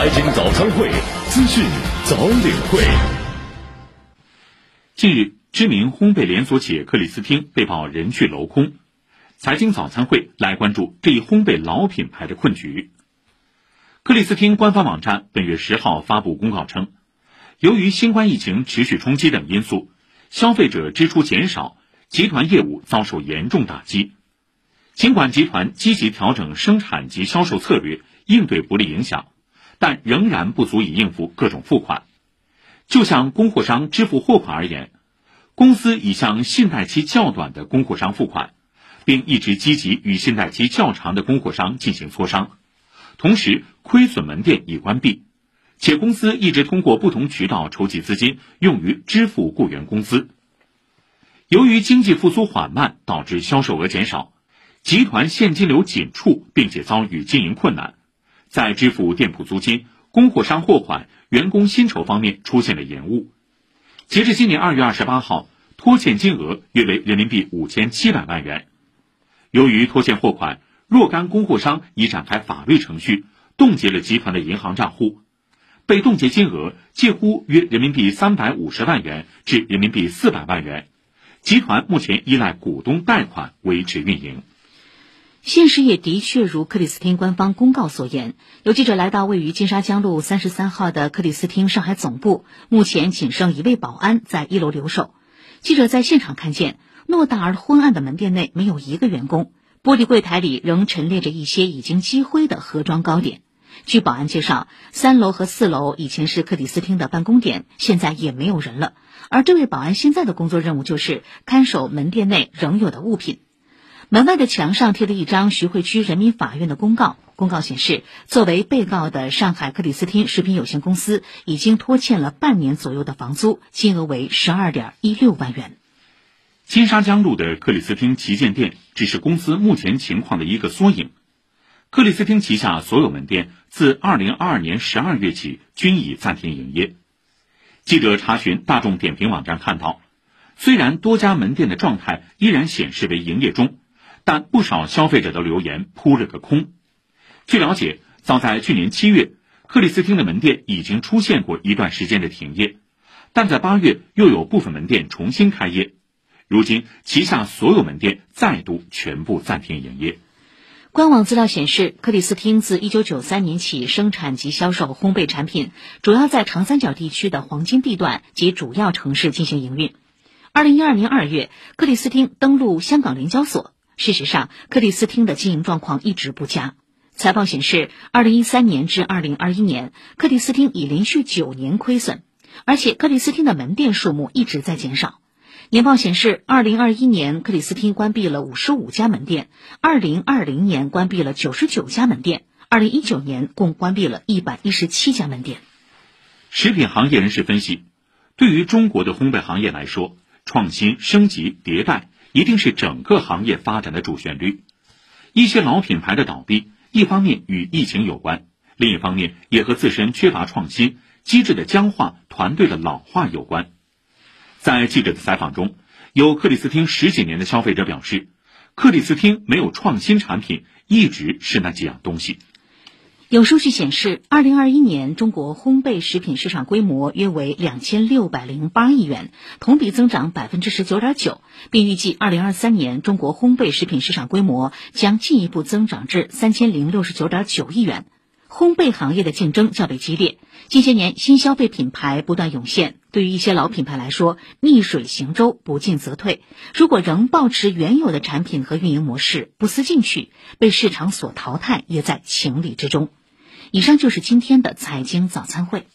财经早餐会，资讯早领会。近日，知名烘焙连锁企业克里斯汀被曝人去楼空。财经早餐会来关注这一烘焙老品牌的困局。克里斯汀官方网站本月十号发布公告称，由于新冠疫情持续冲击等因素，消费者支出减少，集团业务遭受严重打击。尽管集团积极调整生产及销售策略，应对不利影响，但仍然不足以应付各种付款。就像供货商支付货款而言，公司已向信贷期较短的供货商付款。并一直积极与信贷期较长的供货商进行磋商，同时亏损门店已关闭，且公司一直通过不同渠道筹集资金用于支付雇员工资。由于经济复苏缓慢，导致销售额减少，集团现金流紧促，并且遭遇经营困难，在支付店铺租金、供货商货款、员工薪酬方面出现了延误。截至今年二月二十八号，拖欠金额约为人民币五千七百万元。由于拖欠货款，若干供货商已展开法律程序，冻结了集团的银行账户，被冻结金额介乎约人民币三百五十万元至人民币四百万元。集团目前依赖股东贷款维持运营。现实也的确如克里斯汀官方公告所言，有记者来到位于金沙江路三十三号的克里斯汀上海总部，目前仅剩一位保安在一楼留守。记者在现场看见。偌大而昏暗的门店内没有一个员工，玻璃柜台里仍陈列着一些已经积灰的盒装糕点。据保安介绍，三楼和四楼以前是克里斯汀的办公点，现在也没有人了。而这位保安现在的工作任务就是看守门店内仍有的物品。门外的墙上贴了一张徐汇区人民法院的公告，公告显示，作为被告的上海克里斯汀食品有限公司已经拖欠了半年左右的房租，金额为十二点一六万元。金沙江路的克里斯汀旗舰店只是公司目前情况的一个缩影。克里斯汀旗下所有门店自二零二二年十二月起均已暂停营业。记者查询大众点评网站看到，虽然多家门店的状态依然显示为营业中，但不少消费者的留言扑了个空。据了解，早在去年七月，克里斯汀的门店已经出现过一段时间的停业，但在八月又有部分门店重新开业。如今，旗下所有门店再度全部暂停营业。官网资料显示，克里斯汀自1993年起生产及销售烘焙产品，主要在长三角地区的黄金地段及主要城市进行营运。2012年2月，克里斯汀登陆香港联交所。事实上，克里斯汀的经营状况一直不佳。财报显示，2013年至2021年，克里斯汀已连续九年亏损，而且克里斯汀的门店数目一直在减少。年报显示，二零二一年克里斯汀关闭了五十五家门店，二零二零年关闭了九十九家门店，二零一九年共关闭了一百一十七家门店。食品行业人士分析，对于中国的烘焙行业来说，创新、升级、迭代一定是整个行业发展的主旋律。一些老品牌的倒闭，一方面与疫情有关，另一方面也和自身缺乏创新、机制的僵化、团队的老化有关。在记者的采访中，有克里斯汀十几年的消费者表示，克里斯汀没有创新产品，一直是那几样东西。有数据显示，二零二一年中国烘焙食品市场规模约为两千六百零八亿元，同比增长百分之十九点九，并预计二零二三年中国烘焙食品市场规模将进一步增长至三千零六十九点九亿元。烘焙行业的竞争较为激烈，近些年新消费品牌不断涌现。对于一些老品牌来说，逆水行舟，不进则退。如果仍保持原有的产品和运营模式，不思进取，被市场所淘汰，也在情理之中。以上就是今天的财经早餐会。